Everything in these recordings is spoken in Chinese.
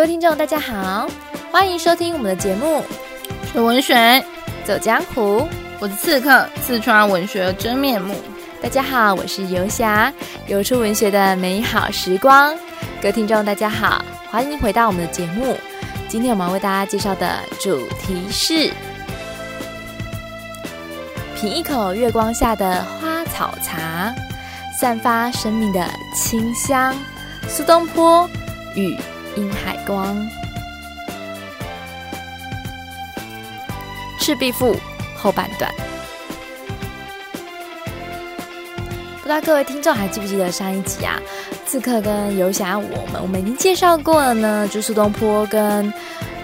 各位听众，大家好，欢迎收听我们的节目《学文学走江湖》，我是刺客，刺穿文学真面目。大家好，我是游侠，游出文学的美好时光。各位听众，大家好，欢迎回到我们的节目。今天我们要为大家介绍的主题是：品一口月光下的花草茶，散发生命的清香。苏东坡与殷海光，《赤壁赋》后半段。不知道各位听众还记不记得上一集啊？刺客跟游侠，我们我们已经介绍过了呢，就苏东坡跟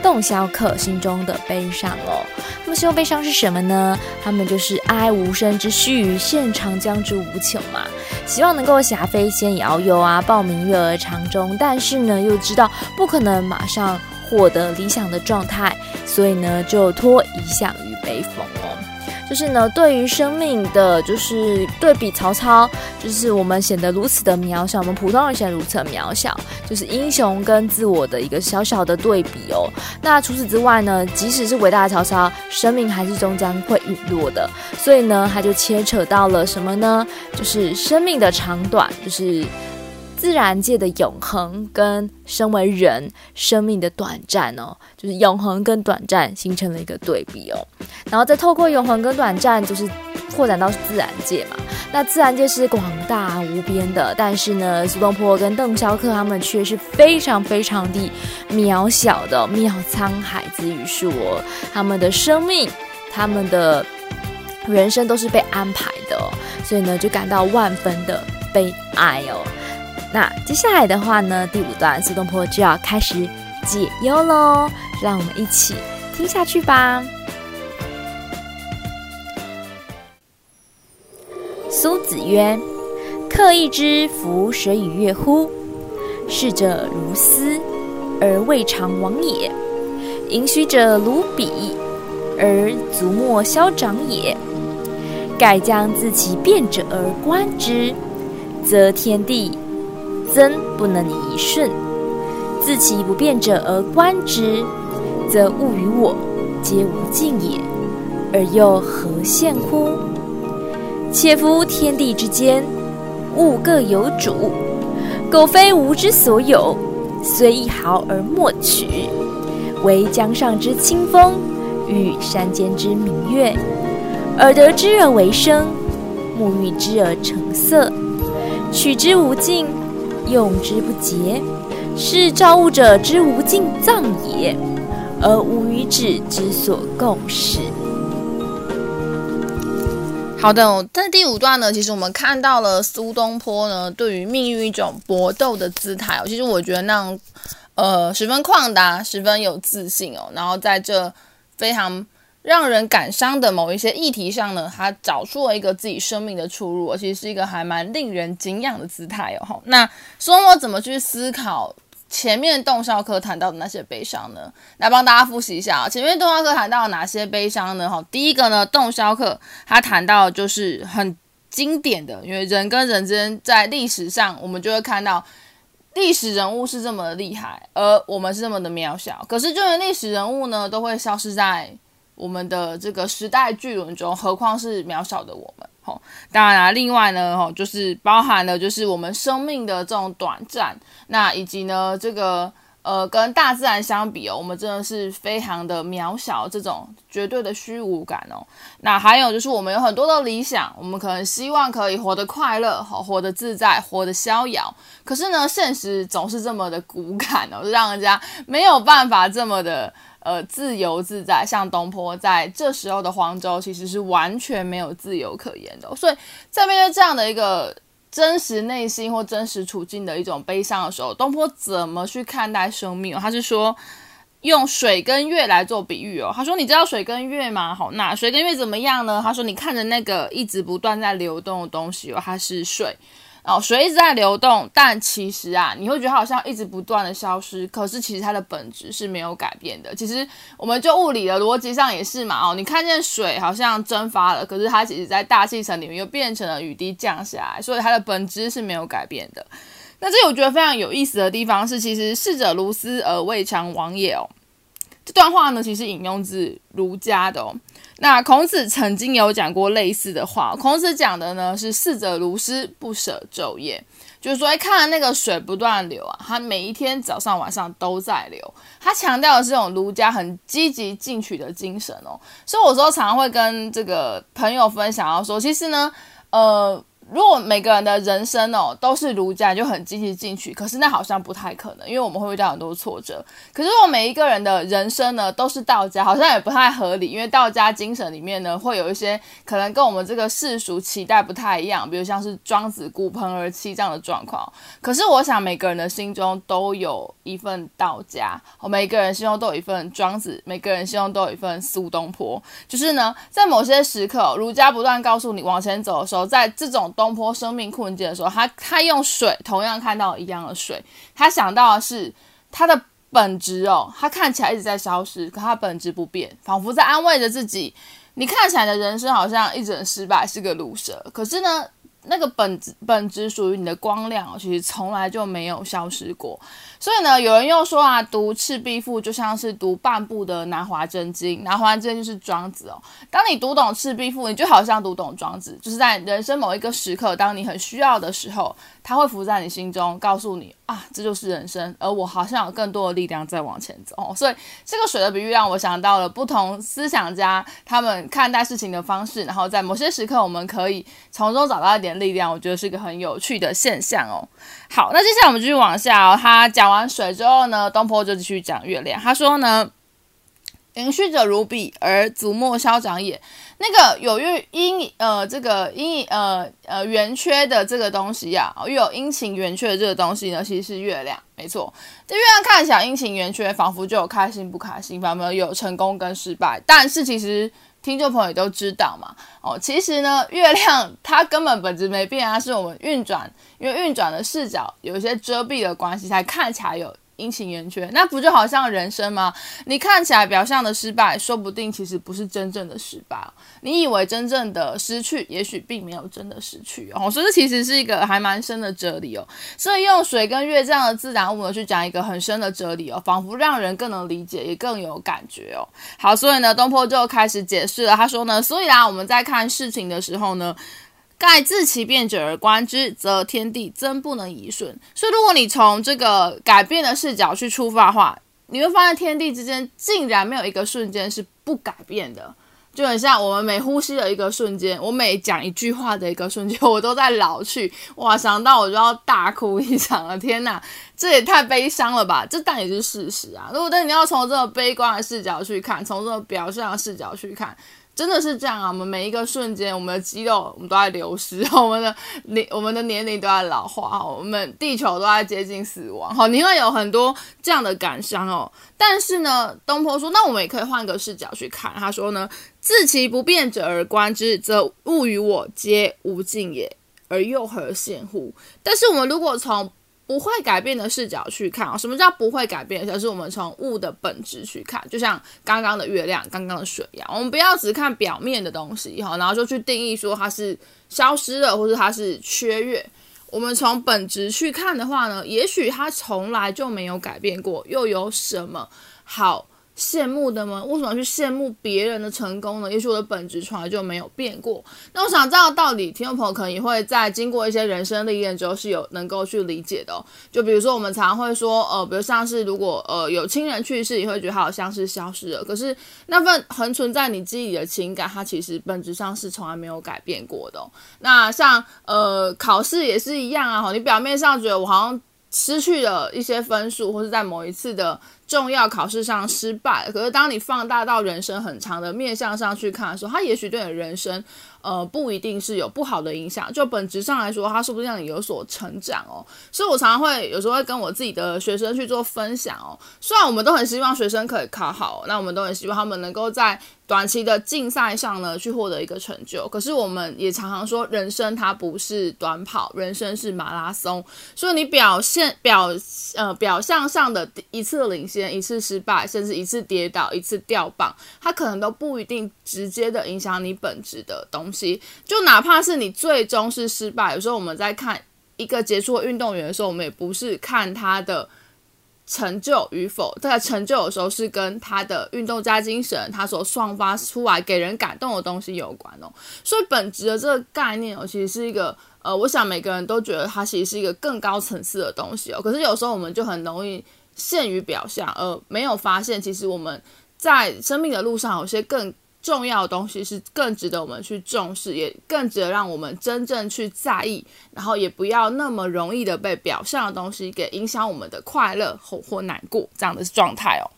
洞箫客心中的悲伤哦。那么，希望悲伤是什么呢？他们就是哀无声之须臾，羡长江之无穷嘛。希望能够霞飞仙遥游啊，报名月儿长中，但是呢，又知道不可能马上获得理想的状态，所以呢，就托遗响于悲风哦。就是呢，对于生命的就是对比曹操，就是我们显得如此的渺小，我们普通人显得如此的渺小，就是英雄跟自我的一个小小的对比哦。那除此之外呢，即使是伟大的曹操，生命还是终将会陨落的。所以呢，他就牵扯到了什么呢？就是生命的长短，就是。自然界的永恒跟身为人生命的短暂哦，就是永恒跟短暂形成了一个对比哦，然后再透过永恒跟短暂，就是扩展到自然界嘛。那自然界是广大无边的，但是呢，苏东坡跟洞箫客他们却是非常非常的渺小的，渺沧海之鱼数哦。他们的生命，他们的人生都是被安排的哦，所以呢，就感到万分的悲哀哦。那接下来的话呢，第五段苏东坡就要开始解忧喽，让我们一起听下去吧。苏子曰：“客亦知夫水与月乎？逝者如斯，而未尝往也；盈虚者如彼，而足莫消长也。盖将自其变者而观之，则天地。”曾不能以一瞬，自其不变者而观之，则物与我皆无尽也，而又何羡乎？且夫天地之间，物各有主，苟非吾之所有，虽一毫而莫取。惟江上之清风，与山间之明月，耳得之而为声，目遇之而成色，取之无尽。用之不竭，是造物者之无尽藏也，而吾与止之所共适。好的，在第五段呢，其实我们看到了苏东坡呢对于命运一种搏斗的姿态。哦其实我觉得那样，呃，十分旷达，十分有自信哦。然后在这非常。让人感伤的某一些议题上呢，他找出了一个自己生命的出路，其实是一个还蛮令人敬仰的姿态哦。那苏东坡怎么去思考前面洞箫客谈到的那些悲伤呢？来帮大家复习一下啊，前面洞箫客谈到了哪些悲伤呢？哈，第一个呢，洞箫客他谈到就是很经典的，因为人跟人之间在历史上，我们就会看到历史人物是这么的厉害，而我们是这么的渺小。可是，就连历史人物呢，都会消失在。我们的这个时代巨轮中，何况是渺小的我们？吼，当然啦，另外呢，吼，就是包含了就是我们生命的这种短暂，那以及呢，这个呃，跟大自然相比哦，我们真的是非常的渺小，这种绝对的虚无感哦。那还有就是我们有很多的理想，我们可能希望可以活得快乐，好，活得自在，活得逍遥。可是呢，现实总是这么的骨感哦，让人家没有办法这么的。呃，自由自在，像东坡在这时候的黄州，其实是完全没有自由可言的。所以在面对这样的一个真实内心或真实处境的一种悲伤的时候，东坡怎么去看待生命？他是说用水跟月来做比喻哦。他说：“你知道水跟月吗？好，那水跟月怎么样呢？”他说：“你看着那个一直不断在流动的东西哦，它是水。”哦，水一直在流动，但其实啊，你会觉得它好像一直不断的消失，可是其实它的本质是没有改变的。其实我们就物理的逻辑上也是嘛，哦，你看见水好像蒸发了，可是它其实在大气层里面又变成了雨滴降下来，所以它的本质是没有改变的。那这我觉得非常有意思的地方是，其实逝者如斯而未尝往也哦。这段话呢，其实引用自儒家的哦。那孔子曾经有讲过类似的话，孔子讲的呢是“逝者如斯，不舍昼夜”，就是说，看那个水不断流啊，它每一天早上晚上都在流。他强调的是这种儒家很积极进取的精神哦。所以，我说常常会跟这个朋友分享，要说，其实呢，呃。如果每个人的人生哦都是儒家，就很积极进取，可是那好像不太可能，因为我们会遇到很多挫折。可是如果每一个人的人生呢都是道家，好像也不太合理，因为道家精神里面呢会有一些可能跟我们这个世俗期待不太一样，比如像是庄子孤盆而妻这样的状况。可是我想每个人的心中都有一份道家，每个人心中都有一份庄子，每个人心中都有一份苏东坡。就是呢，在某些时刻，儒家不断告诉你往前走的时候，在这种。东坡生命困境的时候，他他用水同样看到一样的水，他想到的是他的本质哦，他看起来一直在消失，可他本质不变，仿佛在安慰着自己。你看起来的人生好像一直失败，是个毒蛇，可是呢，那个本质本质属于你的光亮，其实从来就没有消失过。所以呢，有人又说啊，读《赤壁赋》就像是读半部的《南华真经》，《南华真经》就是庄子哦。当你读懂《赤壁赋》，你就好像读懂庄子，就是在人生某一个时刻，当你很需要的时候，他会浮在你心中，告诉你啊，这就是人生，而我好像有更多的力量在往前走。所以这个水的比喻让我想到了不同思想家他们看待事情的方式，然后在某些时刻，我们可以从中找到一点力量。我觉得是一个很有趣的现象哦。好，那接下来我们继续往下哦。他讲完水之后呢，东坡就继续讲月亮。他说呢：“盈虚者如彼，而足莫消长也。”那个有月阴呃，这个阴呃呃圆缺的这个东西呀、啊，又有阴晴圆缺的这个东西呢，其实是月亮，没错。这月亮看起来阴晴圆缺，仿佛就有开心不开心，仿佛有成功跟失败。但是其实听众朋友也都知道嘛，哦，其实呢，月亮它根本本质没变啊，是我们运转，因为运转的视角有一些遮蔽的关系，才看起来有。阴晴圆缺，那不就好像人生吗？你看起来表象的失败，说不定其实不是真正的失败。你以为真正的失去，也许并没有真的失去哦。所以这其实是一个还蛮深的哲理哦。所以用水跟月这样的自然物呢，去讲一个很深的哲理哦，仿佛让人更能理解，也更有感觉哦。好，所以呢，东坡就开始解释了。他说呢，所以啊，我们在看事情的时候呢。盖自其变者而观之，则天地曾不能移顺。所以，如果你从这个改变的视角去出发的话，你会发现天地之间竟然没有一个瞬间是不改变的。就很像我们每呼吸的一个瞬间，我每讲一句话的一个瞬间，我都在老去。哇，想到我就要大哭一场了！天哪，这也太悲伤了吧！这但也是事实啊。如果但你要从这个悲观的视角去看，从这个表象的视角去看。真的是这样啊！我们每一个瞬间，我们的肌肉我们都在流失，我们的年我们的年龄都在老化，我们地球都在接近死亡。好，你会有很多这样的感伤哦。但是呢，东坡说，那我们也可以换个视角去看。他说呢，自其不变者而观之，则物与我皆无尽也，而又何羡乎？但是我们如果从不会改变的视角去看啊，什么叫不会改变？就是我们从物的本质去看，就像刚刚的月亮、刚刚的水一样，我们不要只看表面的东西哈，然后就去定义说它是消失了，或者它是缺月。我们从本质去看的话呢，也许它从来就没有改变过，又有什么好羡慕的吗？为什么去羡慕别人的成功呢？也许我的本质从来就没有变过。那我想知道到底听众朋友可能也会在经过一些人生历练之后是有能够去理解的。就比如说我们常会说，呃，比如像是如果呃有亲人去世，你会觉得好像是消失了，可是那份恒存在你记忆的情感，它其实本质上是从来没有改变过的。那像呃考试也是一样啊，你表面上觉得我好像失去了一些分数，或是在某一次的。重要考试上失败，可是当你放大到人生很长的面向上去看的时候，它也许对你人生，呃，不一定是有不好的影响。就本质上来说，它是不是让你有所成长哦？所以我常常会有时候会跟我自己的学生去做分享哦。虽然我们都很希望学生可以考好，那我们都很希望他们能够在短期的竞赛上呢去获得一个成就。可是我们也常常说，人生它不是短跑，人生是马拉松。所以你表现表呃表象上的一次领先。一次失败，甚至一次跌倒，一次掉棒，它可能都不一定直接的影响你本质的东西。就哪怕是你最终是失败，有时候我们在看一个杰出的运动员的时候，我们也不是看他的成就与否，在成就的时候是跟他的运动家精神，他所创发出来给人感动的东西有关哦。所以本质的这个概念哦，其实是一个呃，我想每个人都觉得它其实是一个更高层次的东西哦。可是有时候我们就很容易陷于表象，而没有发现其实我们在生命的路上有些更。重要的东西是更值得我们去重视，也更值得让我们真正去在意，然后也不要那么容易的被表象的东西给影响我们的快乐或或难过这样的状态哦。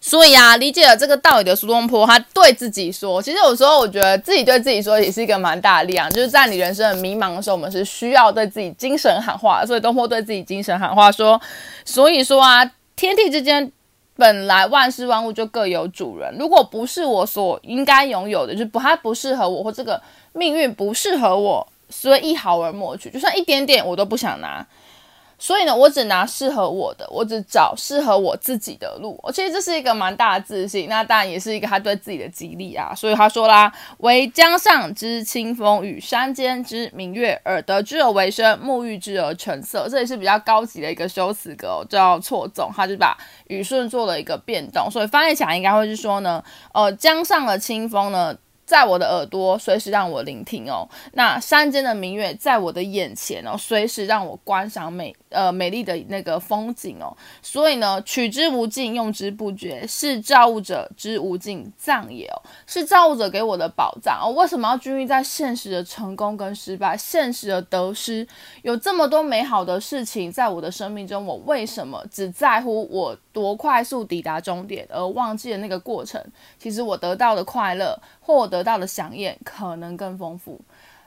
所以啊，理解了这个道理的苏东坡，他对自己说，其实有时候我觉得自己对自己说也是一个蛮大的力量，就是在你人生很迷茫的时候，我们是需要对自己精神喊话。所以东坡对自己精神喊话说：“所以说啊，天地之间。”本来万事万物就各有主人，如果不是我所应该拥有的，就不它不适合我，或这个命运不适合我，所以一毫而莫取，就算一点点我都不想拿。所以呢，我只拿适合我的，我只找适合我自己的路。我其实这是一个蛮大的自信，那当然也是一个他对自己的激励啊。所以他说啦：“惟江上之清风与山间之明月，耳得之而为声，目遇之而成色。”这也是比较高级的一个修辞格，哦，叫错综。他就把语顺做了一个变动，所以翻译起来应该会是说呢，呃，江上的清风呢。在我的耳朵，随时让我聆听哦。那山间的明月，在我的眼前哦，随时让我观赏美呃美丽的那个风景哦。所以呢，取之无尽，用之不绝，是造物者之无尽藏也哦，是造物者给我的宝藏哦。为什么要拘泥在现实的成功跟失败，现实的得失？有这么多美好的事情在我的生命中，我为什么只在乎我多快速抵达终点，而忘记了那个过程？其实我得到的快乐，或我得到的饗宴，可能更丰富。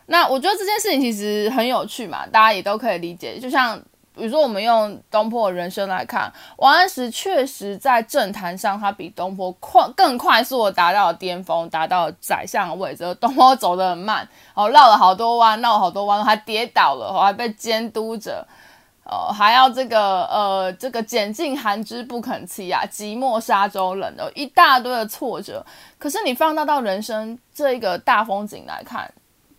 那我觉得这件事情其实很有趣嘛，大家也都可以理解。就像比如说，我们用东坡的人生来看，王安石确实在政坛上，他比东坡快更快速的达到了巅峰，达到了宰相的位置。东坡走得很慢，哦，绕了好多弯，绕了好多弯，还跌倒了，还被监督着。哦，还要这个呃，这个拣尽寒枝不肯栖啊，寂寞沙洲冷的一大堆的挫折。可是你放大到人生这一个大风景来看，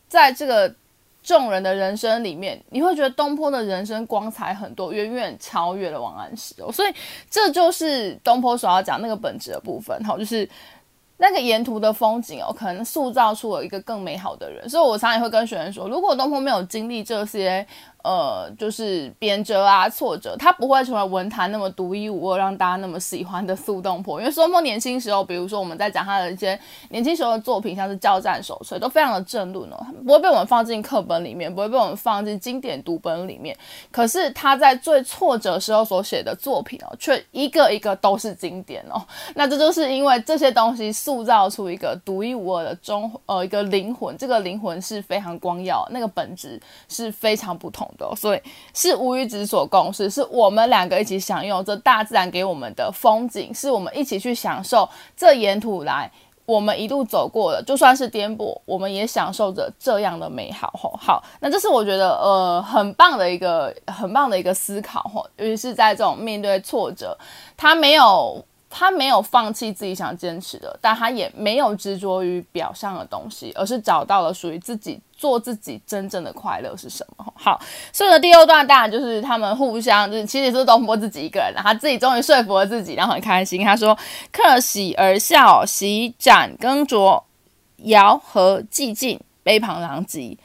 在这个众人的人生里面，你会觉得东坡的人生光彩很多，远远超越了王安石哦。所以这就是东坡所要讲那个本质的部分，好，就是那个沿途的风景哦，可能塑造出了一个更美好的人。所以我常常也会跟学生说，如果东坡没有经历这些。呃，就是贬谪啊，挫折，他不会成为文坛那么独一无二，让大家那么喜欢的苏东坡。因为苏东坡年轻时候，比如说我们在讲他的一些年轻时候的作品，像是《交战手册》，都非常的正论哦，不会被我们放进课本里面，不会被我们放进经典读本里面。可是他在最挫折时候所写的作品哦，却一个一个都是经典哦。那这就是因为这些东西塑造出一个独一无二的中呃一个灵魂，这个灵魂是非常光耀，那个本质是非常不同。所以是无与子所共事，是我们两个一起享用这大自然给我们的风景，是我们一起去享受这沿途来我们一路走过的，就算是颠簸，我们也享受着这样的美好。吼，好，那这是我觉得呃很棒的一个很棒的一个思考。吼，尤其是在这种面对挫折，他没有。他没有放弃自己想坚持的，但他也没有执着于表象的东西，而是找到了属于自己做自己真正的快乐是什么。好，所以呢，第二段当然就是他们互相，就是其实是东坡自己一个人，他自己终于说服了自己，然后很开心。他说：“客喜而笑，洗盏更酌，肴核既尽，杯旁狼藉。”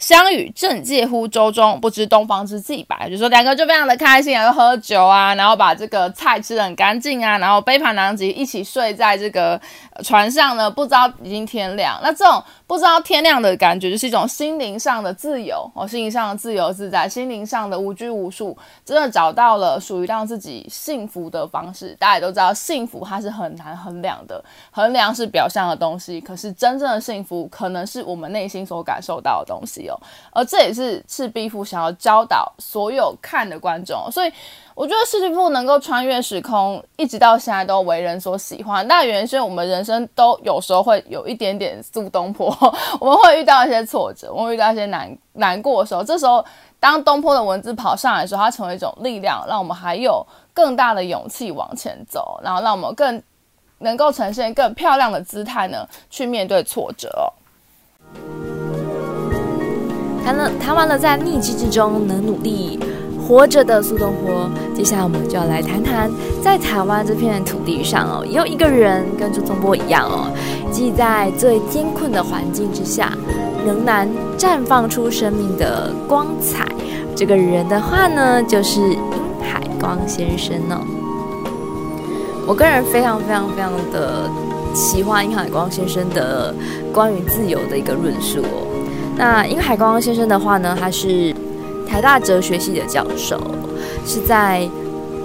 相与正介乎舟中，不知东方之既白。就说两个就非常的开心，然后喝酒啊，然后把这个菜吃的很干净啊，然后杯盘狼藉，一起睡在这个船上呢，不知道已经天亮。那这种。不知道天亮的感觉，就是一种心灵上的自由哦，心灵上的自由自在，心灵上的无拘无束，真的找到了属于让自己幸福的方式。大家也都知道，幸福它是很难衡量的，衡量是表象的东西，可是真正的幸福，可能是我们内心所感受到的东西而这也是赤壁赋想要教导所有看的观众，所以。我觉得赤壁赋能够穿越时空，一直到现在都为人所喜欢。那原先我们人生都有时候会有一点点苏东坡，我们会遇到一些挫折，我们会遇到一些难难过的时候。这时候，当东坡的文字跑上来的时候，它成为一种力量，让我们还有更大的勇气往前走，然后让我们更能够呈现更漂亮的姿态呢，去面对挫折。谈了谈完了在逆境之中能努力活着的苏东坡，接下来我们就要来谈谈在台湾这片土地上哦，有一个人跟苏东坡一样哦，即在最艰困的环境之下，仍然绽放出生命的光彩。这个人的话呢，就是殷海光先生哦。我个人非常非常非常的喜欢殷海光先生的关于自由的一个论述哦。那殷海光先生的话呢，他是台大哲学系的教授，是在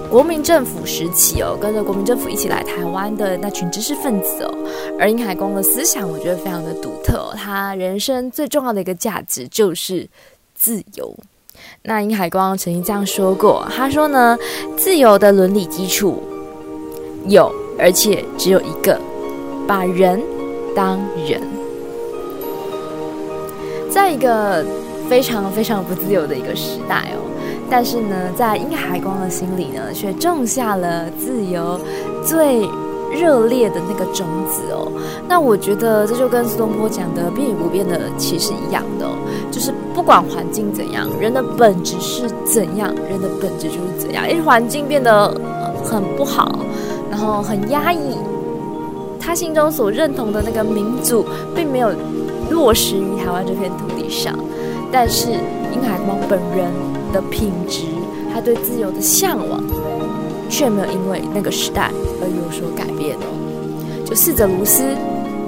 国民政府时期哦，跟着国民政府一起来台湾的那群知识分子哦。而殷海光的思想，我觉得非常的独特。他人生最重要的一个价值就是自由。那殷海光曾经这样说过，他说呢，自由的伦理基础有，而且只有一个，把人当人。在一个非常非常不自由的一个时代哦，但是呢，在殷海光的心里呢，却种下了自由最热烈的那个种子哦，那我觉得这就跟苏东坡讲的变与不变的其实一样的哦，就是不管环境怎样，人的本质是怎样，人的本质就是怎样。因为环境变得很不好，然后很压抑，他心中所认同的那个民主并没有落实于台湾这片土地上，但是殷海光本人的品质，他对自由的向往。却没有因为那个时代而有所改变哦，就逝者如斯，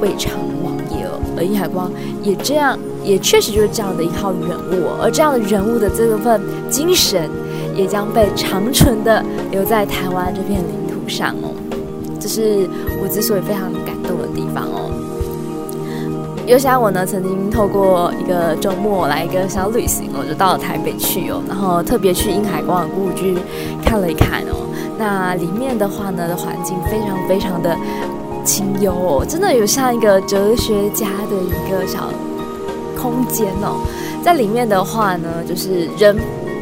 未尝往也哦。而殷海光也这样，也确实就是这样的一号人物。而这样的人物的这份精神，也将被长存的留在台湾这片领土上哦。这是我之所以非常感动的地方哦。有想我呢，曾经透过一个周末来一个小旅行，我就到了台北去哦，然后特别去殷海光的故居看了一看哦。那里面的话呢，的环境非常非常的清幽哦，真的有像一个哲学家的一个小空间哦。在里面的话呢，就是人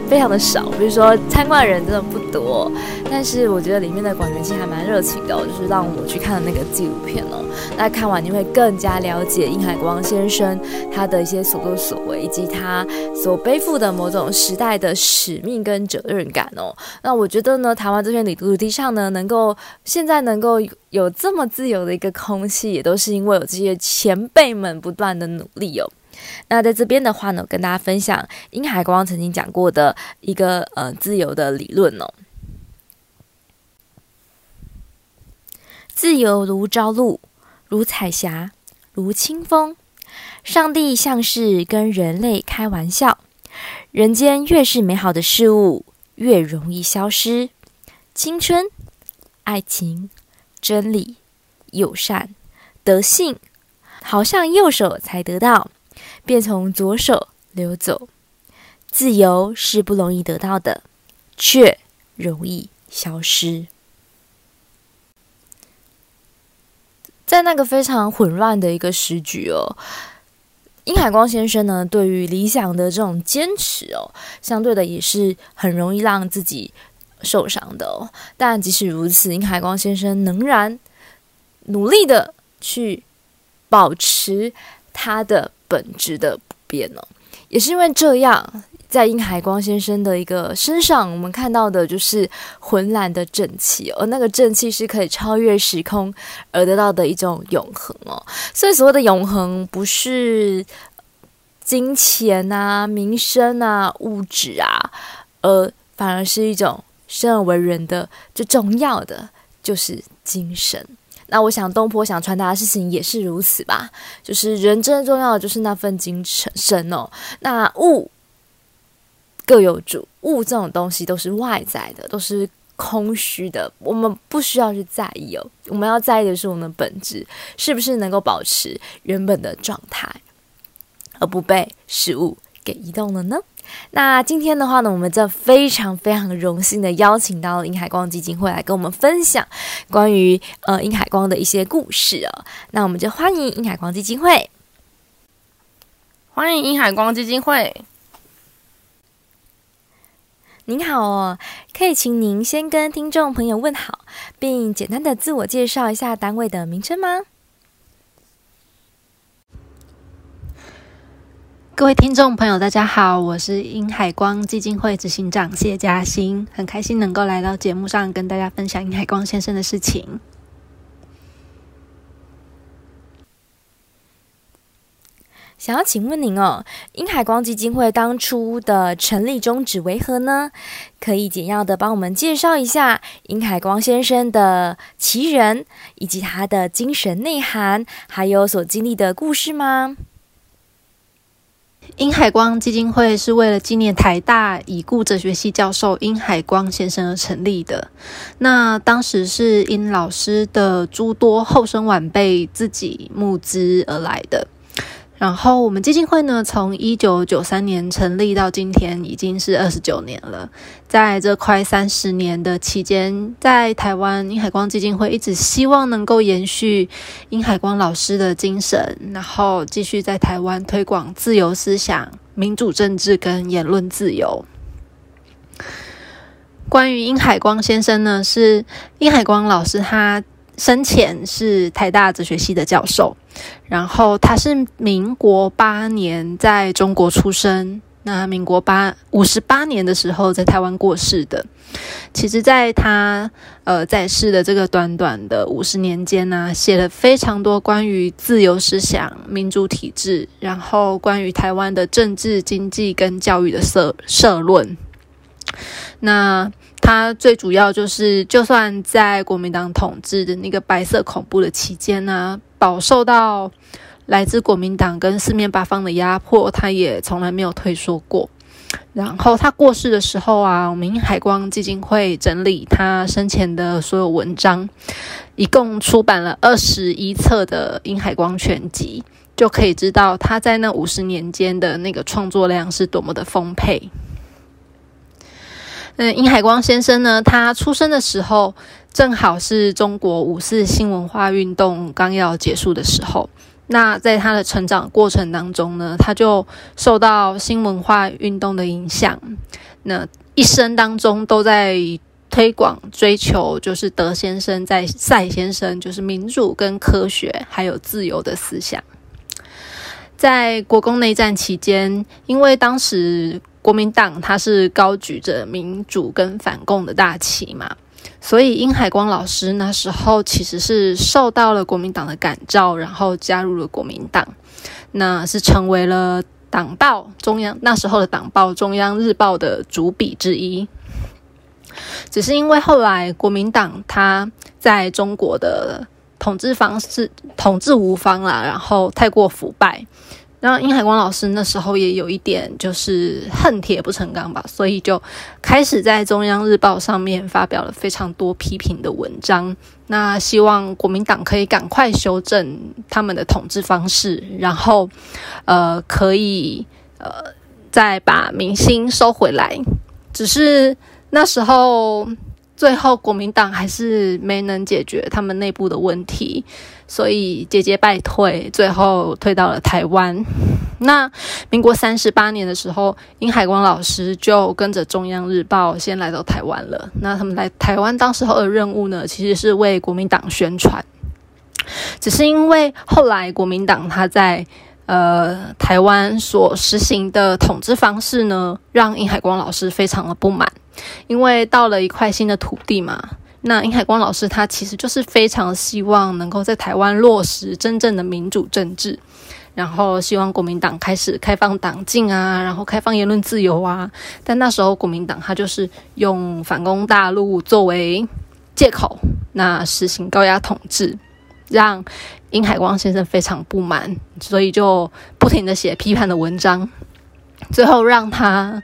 非常的少，比如说参观的人真的不多，但是我觉得里面的馆员其实还蛮热情的哦，就是让我去看的那个纪录片哦。那看完你会更加了解殷海光先生他的一些所作所为，以及他所背负的某种时代的使命跟责任感哦。那我觉得呢，台湾这片土地上呢，能够现在能够有这么自由的一个空气，也都是因为有这些前辈们不断的努力哦。那在这边的话呢，跟大家分享殷海光曾经讲过的一个呃自由的理论哦。自由如朝露，如彩霞，如清风。上帝像是跟人类开玩笑，人间越是美好的事物，越容易消失。青春、爱情、真理、友善、德性，好像右手才得到。便从左手流走，自由是不容易得到的，却容易消失。在那个非常混乱的一个时局哦，殷海光先生呢，对于理想的这种坚持哦，相对的也是很容易让自己受伤的哦。但即使如此，殷海光先生仍然努力的去保持他的。本质的不变呢，也是因为这样，在殷海光先生的一个身上，我们看到的就是浑然的正气，而那个正气是可以超越时空而得到的一种永恒哦。所以所谓的永恒，不是金钱啊、名声啊、物质啊，而反而是一种生而为人的最重要的，就是精神。那我想东坡想传达的事情也是如此吧，就是人真正重要的就是那份精神哦。那物各有主，物这种东西都是外在的，都是空虚的，我们不需要去在意哦。我们要在意的是我们的本质是不是能够保持原本的状态，而不被事物给移动了呢？那今天的话呢，我们就非常非常荣幸的邀请到了殷海光基金会来跟我们分享关于呃殷海光的一些故事哦。那我们就欢迎殷海光基金会，欢迎殷海光基金会。您好哦，可以请您先跟听众朋友问好，并简单的自我介绍一下单位的名称吗？各位听众朋友，大家好，我是殷海光基金会执行长谢佳欣，很开心能够来到节目上跟大家分享殷海光先生的事情。想要请问您哦，殷海光基金会当初的成立宗旨为何呢？可以简要的帮我们介绍一下殷海光先生的奇人，以及他的精神内涵，还有所经历的故事吗？殷海光基金会是为了纪念台大已故哲学系教授殷海光先生而成立的。那当时是殷老师的诸多后生晚辈自己募资而来的。然后我们基金会呢，从一九九三年成立到今天，已经是二十九年了。在这快三十年的期间，在台湾，殷海光基金会一直希望能够延续殷海光老师的精神，然后继续在台湾推广自由思想、民主政治跟言论自由。关于殷海光先生呢，是殷海光老师他。生前是台大哲学系的教授，然后他是民国八年在中国出生，那民国八五十八年的时候在台湾过世的。其实，在他呃在世的这个短短的五十年间呢，写了非常多关于自由思想、民主体制，然后关于台湾的政治、经济跟教育的社社论。那他最主要就是，就算在国民党统治的那个白色恐怖的期间呢，饱受到来自国民党跟四面八方的压迫，他也从来没有退缩过。然后他过世的时候啊，我们海光基金会整理他生前的所有文章，一共出版了二十一册的《殷海光全集》，就可以知道他在那五十年间的那个创作量是多么的丰沛。嗯，殷海光先生呢，他出生的时候正好是中国五四新文化运动刚要结束的时候。那在他的成长过程当中呢，他就受到新文化运动的影响。那一生当中都在推广、追求，就是德先生在赛先生，就是民主跟科学还有自由的思想。在国共内战期间，因为当时。国民党他是高举着民主跟反共的大旗嘛，所以殷海光老师那时候其实是受到了国民党的感召，然后加入了国民党，那是成为了党报中央那时候的党报中央日报的主笔之一。只是因为后来国民党他在中国的统治方式统治无方了，然后太过腐败。然后殷海光老师那时候也有一点就是恨铁不成钢吧，所以就开始在中央日报上面发表了非常多批评的文章。那希望国民党可以赶快修正他们的统治方式，然后呃可以呃再把民心收回来。只是那时候。最后，国民党还是没能解决他们内部的问题，所以节节败退，最后退到了台湾。那民国三十八年的时候，殷海光老师就跟着中央日报先来到台湾了。那他们来台湾当时候的任务呢，其实是为国民党宣传。只是因为后来国民党他在呃台湾所实行的统治方式呢，让殷海光老师非常的不满。因为到了一块新的土地嘛，那殷海光老师他其实就是非常希望能够在台湾落实真正的民主政治，然后希望国民党开始开放党禁啊，然后开放言论自由啊。但那时候国民党他就是用反攻大陆作为借口，那实行高压统治，让殷海光先生非常不满，所以就不停地写批判的文章，最后让他。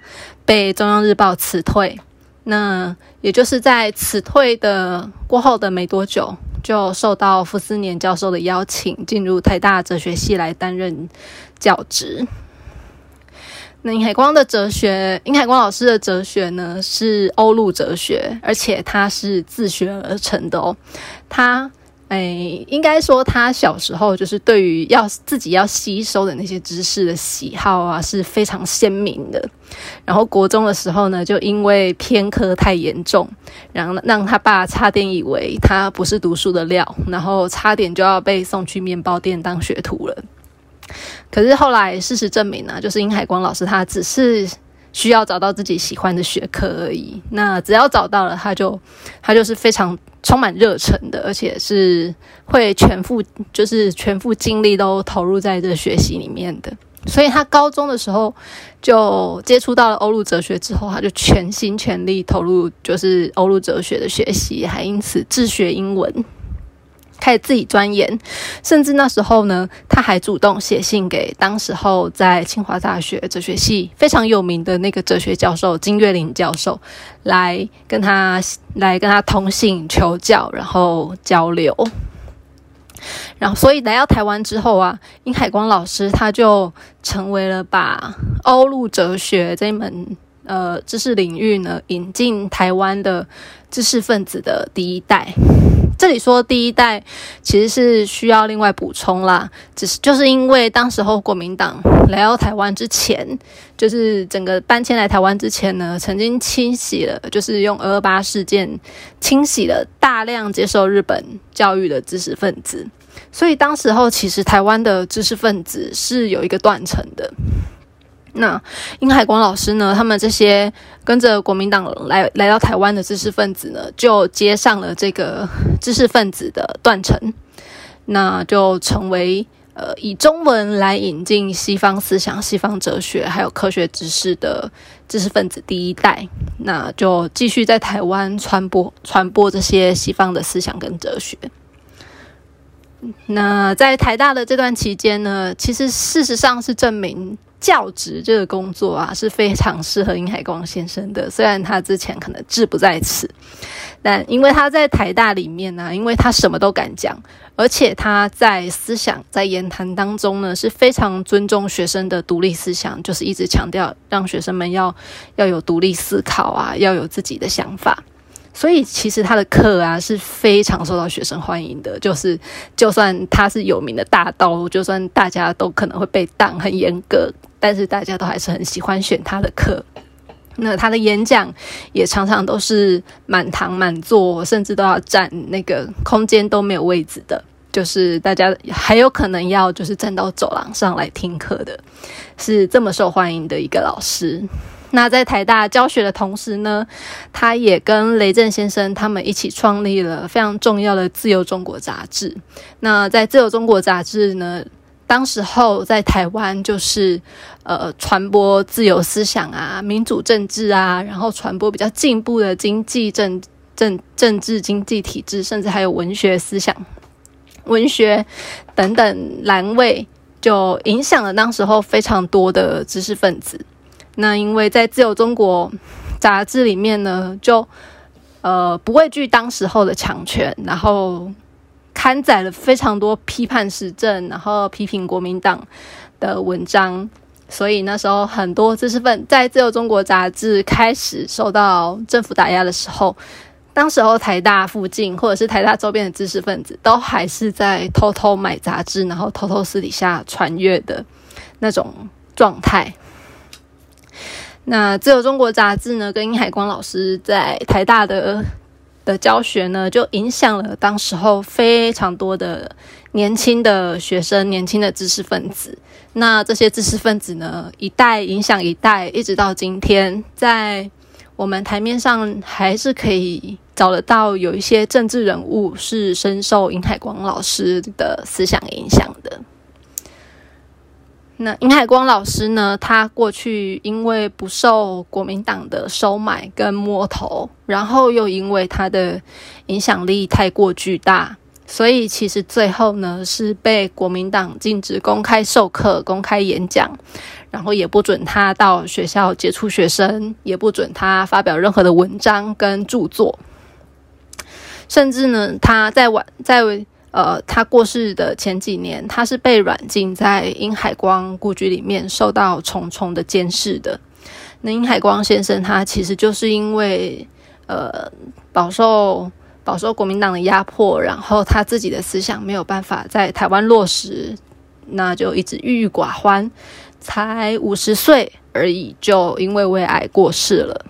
被中央日报辞退，那也就是在辞退的过后的没多久，就受到傅斯年教授的邀请，进入台大哲学系来担任教职。那殷海光的哲学，殷海光老师的哲学呢，是欧陆哲学，而且他是自学而成的哦，他。哎，应该说他小时候就是对于要自己要吸收的那些知识的喜好啊是非常鲜明的。然后国中的时候呢，就因为偏科太严重，然后让他爸差点以为他不是读书的料，然后差点就要被送去面包店当学徒了。可是后来事实证明呢、啊，就是殷海光老师他只是需要找到自己喜欢的学科而已。那只要找到了，他就他就是非常充满热忱的，而且是会全副就是全副精力都投入在这学习里面的。所以他高中的时候就接触到了欧陆哲学之后，他就全心全力投入就是欧陆哲学的学习，还因此自学英文，开始自己钻研。甚至那时候呢，他还主动写信给当时候在清华大学哲学系非常有名的那个哲学教授金岳霖教授，来跟他来跟他通信求教，然后交流。然后，所以来到台湾之后啊，殷海光老师他就成为了把欧陆哲学这一门呃知识领域呢引进台湾的知识分子的第一代。这里说第一代其实是需要另外补充啦，只是就是因为当时候国民党来到台湾之前，就是整个搬迁来台湾之前呢，曾经清洗了，就是用二二八事件清洗了大量接受日本教育的知识分子，所以当时候其实台湾的知识分子是有一个断层的。那殷海光老师呢，他们这些跟着国民党来来到台湾的知识分子呢，就接上了这个知识分子的断层，那就成为呃以中文来引进西方思想、西方哲学还有科学知识的知识分子第一代，那就继续在台湾传播传播这些西方的思想跟哲学。那在台大的这段期间呢，其实事实上是证明。教职这个工作啊，是非常适合殷海光先生的。虽然他之前可能志不在此，但因为他在台大里面呢、啊，因为他什么都敢讲，而且他在思想在言谈当中呢，是非常尊重学生的独立思想，就是一直强调让学生们要要有独立思考啊，要有自己的想法。所以其实他的课啊是非常受到学生欢迎的，就是就算他是有名的大刀，就算大家都可能会被当很严格，但是大家都还是很喜欢选他的课。那他的演讲也常常都是满堂满座，甚至都要占那个空间都没有位置的，就是大家还有可能要就是站到走廊上来听课的，是这么受欢迎的一个老师。那在台大教学的同时呢，他也跟雷震先生他们一起创立了非常重要的《自由中国》杂志。那在《自由中国》杂志呢，当时候在台湾就是呃传播自由思想啊、民主政治啊，然后传播比较进步的经济政政政治经济体制，甚至还有文学思想、文学等等栏位，就影响了当时候非常多的知识分子。那因为在《自由中国》杂志里面呢，就呃不畏惧当时候的强权，然后刊载了非常多批判时政，然后批评国民党的文章，所以那时候很多知识分在《自由中国》杂志开始受到政府打压的时候，当时候台大附近或者是台大周边的知识分子都还是在偷偷买杂志，然后偷偷私底下传阅的那种状态。那《自由中国》杂志呢，跟殷海光老师在台大的的教学呢，就影响了当时候非常多的年轻的学生、年轻的知识分子。那这些知识分子呢，一代影响一代，一直到今天，在我们台面上还是可以找得到有一些政治人物是深受尹海光老师的思想影响的。那尹海光老师呢，他过去因为不受国民党的收买跟摸头，然后又因为他的影响力太过巨大，所以其实最后呢是被国民党禁止公开授课、公开演讲，然后也不准他到学校接触学生，也不准他发表任何的文章跟著作，甚至呢他在晚在。呃，他过世的前几年，他是被软禁在殷海光故居里面，受到重重的监视的。那殷海光先生，他其实就是因为呃饱受饱受国民党的压迫，然后他自己的思想没有办法在台湾落实，那就一直郁郁寡欢，才五十岁而已，就因为胃癌过世了。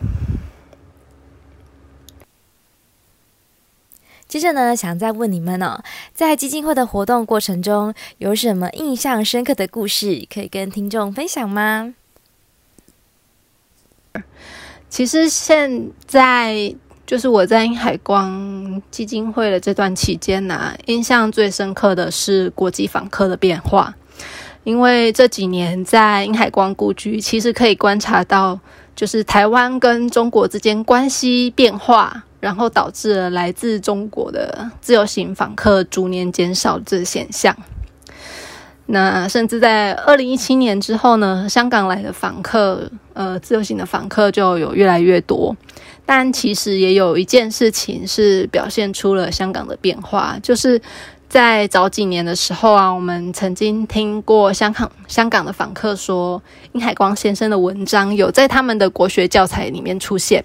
接着呢，想再问你们哦，在基金会的活动过程中，有什么印象深刻的故事可以跟听众分享吗？其实现在就是我在英海光基金会的这段期间呢、印象最深刻的是国际访客的变化。因为这几年在英海光故居，其实可以观察到，就是台湾跟中国之间关系变化，然后导致了来自中国的自由行访客逐年减少这现象。那甚至在二零一七年之后呢，香港来的访客，呃，自由行的访客就有越来越多。但其实也有一件事情是表现出了香港的变化，就是。在早几年的时候啊，我们曾经听过香港香港的访客说，殷海光先生的文章有在他们的国学教材里面出现，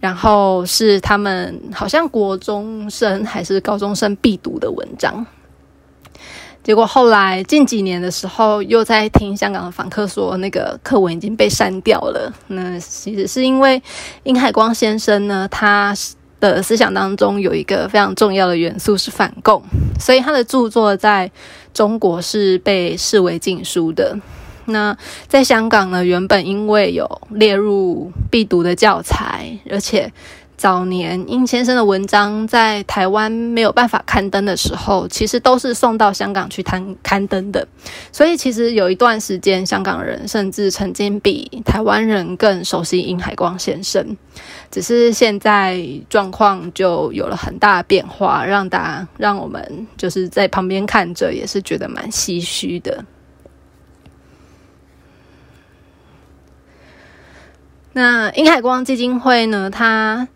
然后是他们好像国中生还是高中生必读的文章。结果后来近几年的时候，又在听香港的访客说，那个课文已经被删掉了。那其实是因为殷海光先生呢，他的思想当中有一个非常重要的元素是反共，所以他的著作在中国是被视为禁书的。那在香港呢，原本因为有列入必读的教材，而且。早年殷先生的文章在台湾没有办法刊登的时候，其实都是送到香港去刊刊登的。所以其实有一段时间，香港人甚至曾经比台湾人更熟悉殷海光先生。只是现在状况就有了很大的变化，让大让我们就是在旁边看着，也是觉得蛮唏嘘的。那英海光基金会呢，它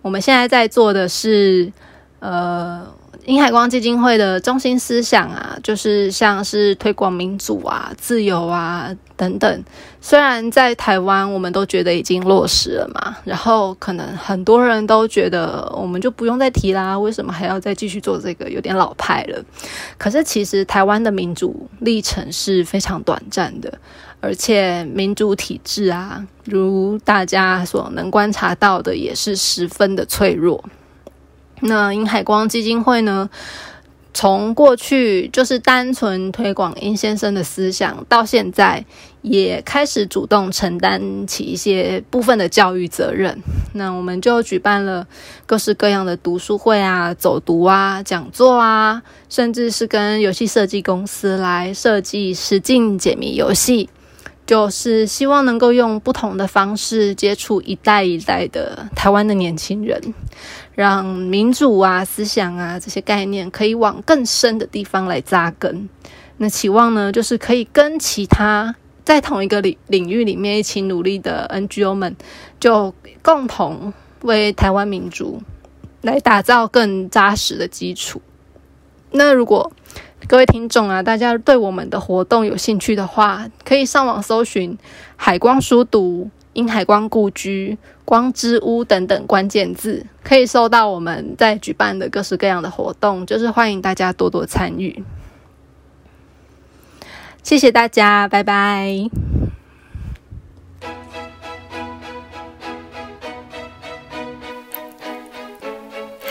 我们现在在做的是，呃，英海光基金会的中心思想啊，就是像是推广民主啊、自由啊等等。虽然在台湾我们都觉得已经落实了嘛，然后可能很多人都觉得我们就不用再提啦，为什么还要再继续做这个？有点老派了。可是其实台湾的民主历程是非常短暂的。而且民主体制啊，如大家所能观察到的，也是十分的脆弱。那殷海光基金会呢，从过去就是单纯推广殷先生的思想，到现在也开始主动承担起一些部分的教育责任。那我们就举办了各式各样的读书会啊、走读啊、讲座啊，甚至是跟游戏设计公司来设计实境解谜游戏。就是希望能够用不同的方式接触一代一代的台湾的年轻人，让民主啊、思想啊这些概念可以往更深的地方来扎根。那期望呢，就是可以跟其他在同一个领领域里面一起努力的 NGO 们，就共同为台湾民主来打造更扎实的基础。那如果各位听众啊，大家对我们的活动有兴趣的话，可以上网搜寻“海光书读”、“因海光故居”、“光之屋”等等关键字，可以搜到我们在举办的各式各样的活动，就是欢迎大家多多参与。谢谢大家，拜拜。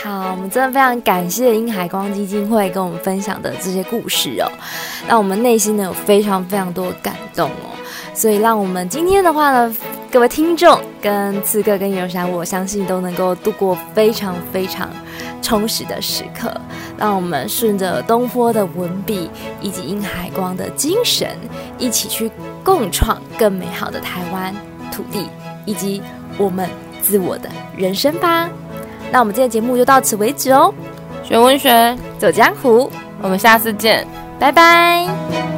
好，我们真的非常感谢英海光基金会跟我们分享的这些故事哦，让我们内心呢有非常非常多感动哦，所以让我们今天的话呢，各位听众跟刺客跟游侠，我相信都能够度过非常非常充实的时刻，让我们顺着东坡的文笔以及殷海光的精神，一起去共创更美好的台湾土地以及我们自我的人生吧。那我们今天节目就到此为止哦，学文学，走江湖，我们下次见，拜拜。